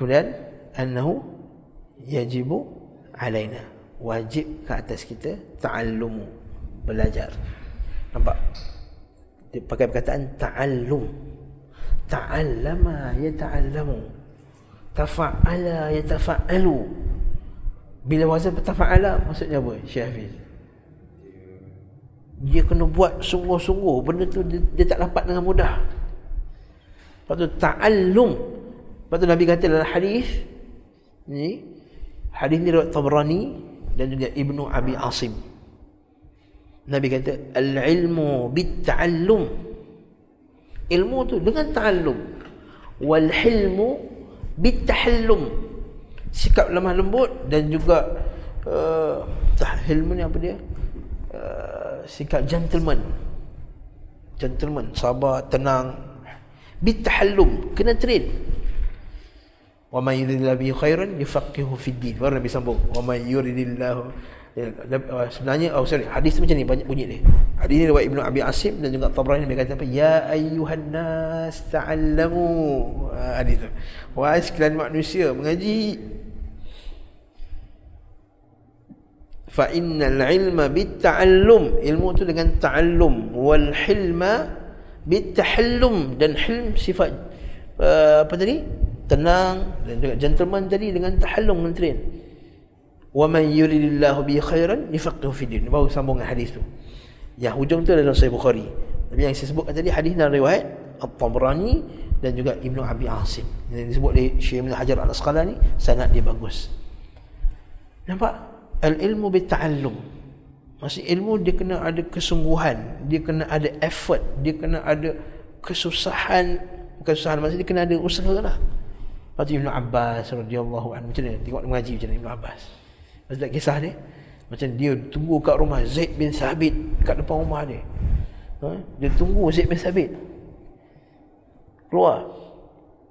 kemudian annahu yajibu alaina. Wajib ke atas kita ta'allumu belajar. Nampak? Dia pakai perkataan ta'allum. Ta'allama yata'allamu. Tafa'ala yatafa'alu. Bila wazan tafa'ala maksudnya apa Syekh Hafiz? Dia kena buat sungguh-sungguh. Benda tu dia, dia tak dapat dengan mudah. Lepas tu ta'allum lepas tu Nabi kata dalam hadis ni hadis ni riwayat Tabrani dan juga Ibnu Abi Asim. Nabi kata al-ilmu bit-ta'allum. Ilmu tu dengan ta'allum. Wal hilmu bit-tahallum. Sikap lemah lembut dan juga uh, hilmu ni apa dia? Uh, sikap gentleman. Gentleman sabar tenang. Bitahallum kena train wa may yuridillahu bihi khairan yufaqihu fid din. Baru Nabi sambung wa may yuridillahu ya, uh, sebenarnya oh sorry hadis macam ni banyak bunyi dia. Hadis ni riwayat Ibnu Abi Asim dan juga Tabrani dia kata apa? Ya ayyuhan nas ta'allamu. Uh, hadis tu. Wahai sekalian manusia mengaji. Fa innal ilma bitta'allum. Ilmu tu dengan ta'allum. Wal hilma bittahallum. Dan hilm sifat uh, apa tadi tenang dan juga gentleman tadi dengan tahallum dengan train. Wa man yuridillahu bi khairan yafaqihu fi din. Baru sambung hadis tu. Yang hujung tu dalam sahih bukhari. Tapi yang saya sebutkan tadi hadis dalam riwayat at-tabrani dan juga ibnu abi asim. Yang disebut oleh syekh ibn hajar al-asqalani sanad dia bagus. Nampak? Al-ilmu bita'allum. Maksud ilmu dia kena ada kesungguhan, dia kena ada effort, dia kena ada kesusahan, kesusahan maksud dia kena ada usaha lah. Lepas Ibn Abbas radhiyallahu anhu macam ni, tengok mengaji macam ni Ibn Abbas. Tak kisah dia? Macam dia tunggu kat rumah Zaid bin Sabit kat depan rumah dia. Ha? Dia tunggu Zaid bin Sabit. Keluar.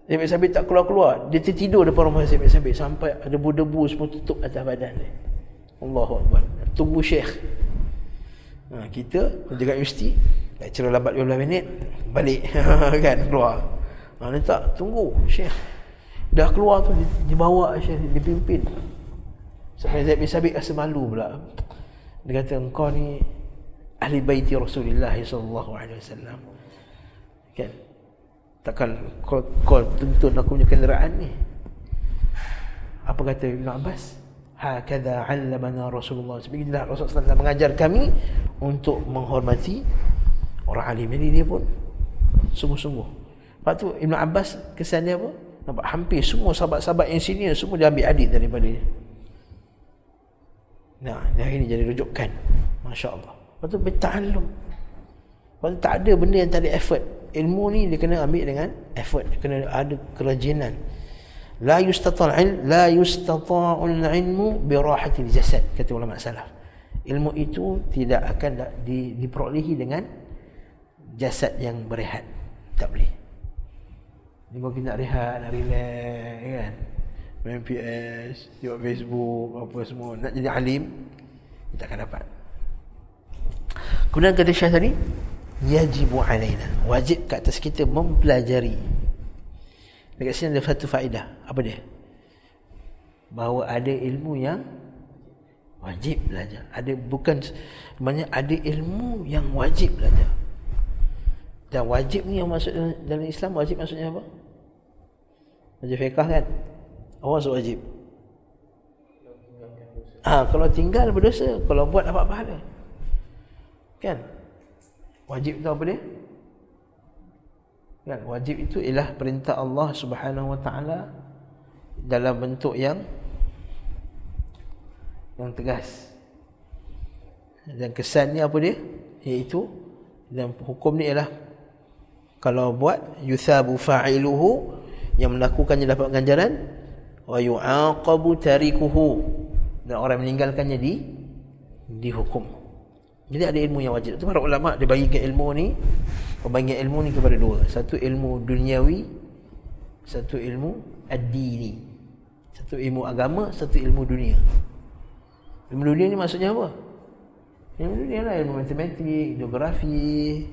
Zaid bin Sabit tak keluar-keluar. Dia tertidur depan rumah Zaid bin Sabit sampai debu-debu semua tutup atas badan dia. Allahu Akbar Tunggu syekh ha, Kita juga mesti Lecturer lambat 15 minit Balik kan keluar ha, Ni tak tunggu syekh Dah keluar tu dibawa syekh Dipimpin Sampai Zaid bin Sabit rasa malu pula. Dia kata engkau ni Ahli baiti Rasulullah SAW Kan? Takkan kau, kau tuntun aku punya kenderaan ni? Apa kata Ibn Abbas? Hakadha 'allamana Rasulullah. Sebagaimana Rasulullah SAW mengajar kami untuk menghormati orang alim. Jadi dia pun sungguh-sungguh. Lepas tu Ibn Abbas kesan dia apa nampak? Hampir semua sahabat-sahabat yang senior semua dia ambil hadis daripada dia. Nah yang ini jadi rujukan. Masya Allah lepas tu berta'allum lepas tu tak ada benda yang tak ada effort. Ilmu ni dia kena ambil dengan effort. Dia kena ada kerajinan. La yustata'ul la yustata'ul ilmu bi rahatil jasad kata ulama salaf. Ilmu itu tidak akan di, diperolehi dengan jasad yang berehat. Tak boleh ni kita nak rehat nak relax kan main PS tengok Facebook apa semua nak jadi alim kita akan dapat kemudian kata syekh tadi yajibu alaina wajib kat atas kita mempelajari Dekat sini ada satu faedah. Apa dia? Bahawa ada ilmu yang wajib belajar. Ada bukan sebenarnya ada ilmu yang wajib belajar. Dan wajib ni yang masuk dalam Islam wajib maksudnya apa? Wajib fiqah kan? Apa maksud wajib? Ha, kalau tinggal berdosa, kalau buat dapat pahala. Kan? Wajib tu apa dia? Kan wajib itu ialah perintah Allah Subhanahu Wa Taala dalam bentuk yang yang tegas. Dan kesannya apa dia? Iaitu dan hukum ni ialah kalau buat yusabu fa'iluhu yang melakukannya dapat ganjaran wa yu'aqabu tarikuhu dan orang meninggalkannya di dihukum. Jadi ada ilmu yang wajib. Itu para ulama dia bagikan ilmu ni, pembagian ilmu ni kepada dua. Satu ilmu duniawi, satu ilmu ad-dini. Satu ilmu agama, satu ilmu dunia. Ilmu dunia ni maksudnya apa? Ilmu dunia lah ilmu matematik, geografi,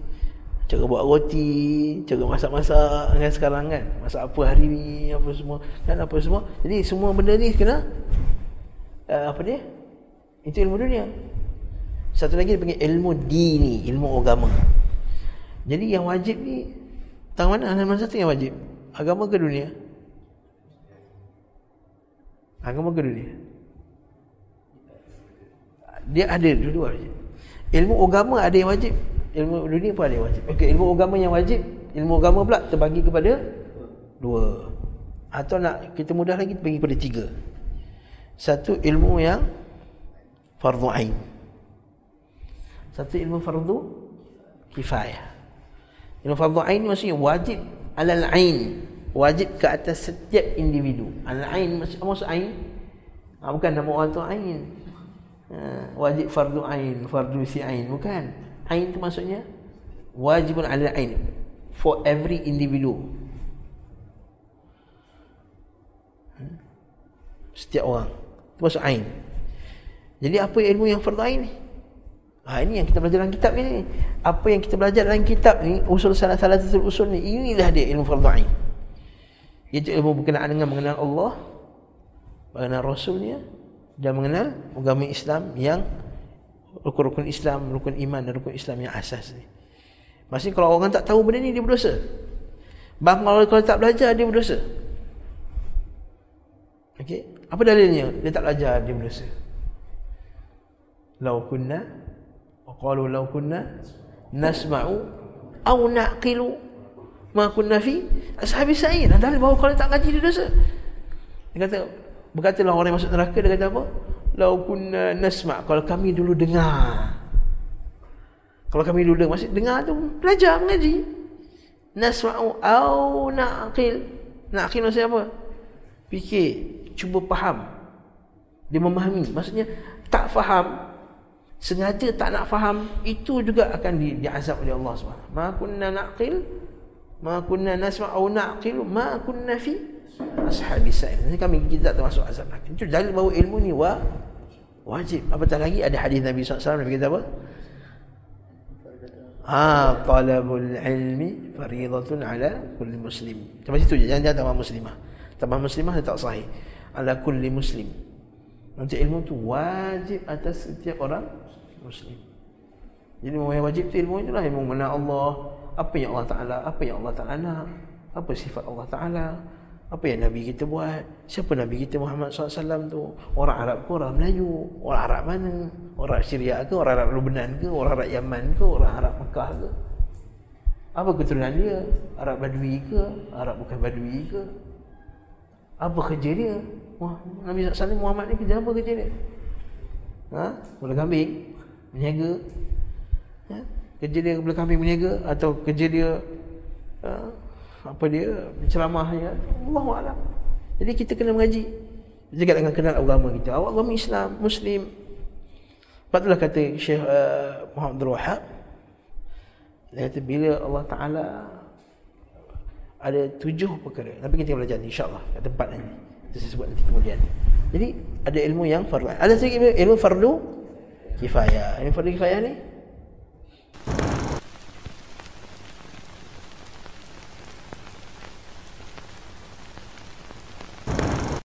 cara buat roti cara masak-masak kan sekarang kan. Masak apa hari ni apa semua. Kan apa semua. Jadi semua benda ni kena uh, apa dia? Itu ilmu dunia. Satu lagi dia panggil ilmu dini ilmu agama. Jadi yang wajib ni tang mana? Mana satu yang wajib. Agama ke dunia? Agama ke dunia? Dia ada dua-dua ilmu agama ada yang wajib ilmu dunia pun ada yang wajib. Okey ilmu agama yang wajib ilmu agama pula terbagi kepada dua. Atau nak kita mudah lagi bagi kepada tiga. Satu ilmu yang fardu ain. Satu ilmu fardu kifayah. Ilmu fardu ain maksudnya wajib alal ain. Wajib ke atas setiap individu. Al ain maksud maksud ain? Ha, bukan nama orang tu ain. Ha, wajib fardu ain fardu si ain. Bukan ain tu maksudnya? Wajibun ala ain. For every individu hmm? setiap orang. Itu maksud ain. Jadi apa ilmu yang fardu ain ni? Ha, ini yang kita belajar dalam kitab ni apa yang kita belajar dalam kitab ni usul salah salah usul ni inilah dia ilmu fardu ain. Iaitu ilmu berkenaan dengan mengenal Allah mengenal Rasulnya dan mengenal agama Islam yang rukun-rukun Islam, rukun iman dan rukun Islam yang asas ni. Maksudnya kalau orang tak tahu benda ni dia berdosa. Bahkan kalau, kalau tak belajar dia berdosa. Okey, apa dalilnya? Dia tak belajar dia berdosa. Lau kunna wa qalu lau kunna nasma'u aw naqilu ma kunna fi ashabi sa'in. Dalil bahawa kalau tak ngaji dia dosa. Dia kata Berkatalah orang yang masuk neraka dia kata apa? Lau kunna nasma' kalau kami dulu dengar. Kalau kami dulu dengar, masih dengar tu belajar mengaji. Nasma'u au naqil. Naqil maksudnya apa? Fikir, cuba faham. Dia memahami. Maksudnya tak faham, sengaja tak nak faham, itu juga akan di, diazab oleh Allah SWT. Ma kunna naqil, ma kunna nasma'u naqil, ma kunna fi ashabi sa'id. Ini kami kita tak termasuk azab neraka. Itu dalil bahawa ilmu ni wa wajib. Apatah lagi ada hadis Nabi SAW Nabi kata apa? Ha, talabul ilmi faridatun ala kulli muslim. Sampai situ je. Jangan-jangan tambah muslimah. Tambah muslimah dia tak sahih. Ala kulli muslim. Nanti ilmu tu wajib atas setiap orang muslim. Jadi yang wajib tu ilmu itulah ilmu mengenal Allah, apa yang Allah Taala, apa yang Allah Taala nak, apa sifat Allah Taala, apa yang Nabi kita buat? Siapa Nabi kita Muhammad SAW tu? Orang Arab ke orang Melayu? Orang Arab mana? Orang Syria ke? Orang Arab Lebanon ke? Orang Arab Yaman ke? Orang Arab Mekah ke? Apa keturunan dia? Arab Badui ke? Arab bukan Badui ke? Apa kerja dia? Wah, Nabi SAW Muhammad ni kerja apa kerja dia? Ha? Boleh kambing? Meniaga? Ha? Kerja dia boleh kambing meniaga? Atau kerja dia... Ha? Apa dia? Ceramah ya Allahu a'lam. Jadi kita kena mengaji. Juga dengan kenal agama kita. Awak agama Islam muslim. Patutlah kata Syekh uh, Muhammad Wahab dia kata bila Allah Taala ada tujuh perkara. Tapi kita belajar insya-Allah kat tempat ini itu saya sebut nanti kemudian. Jadi ada ilmu yang fardu. Ada lagi ilmu, ilmu fardu kifayah. Ilmu fardu kifayah ni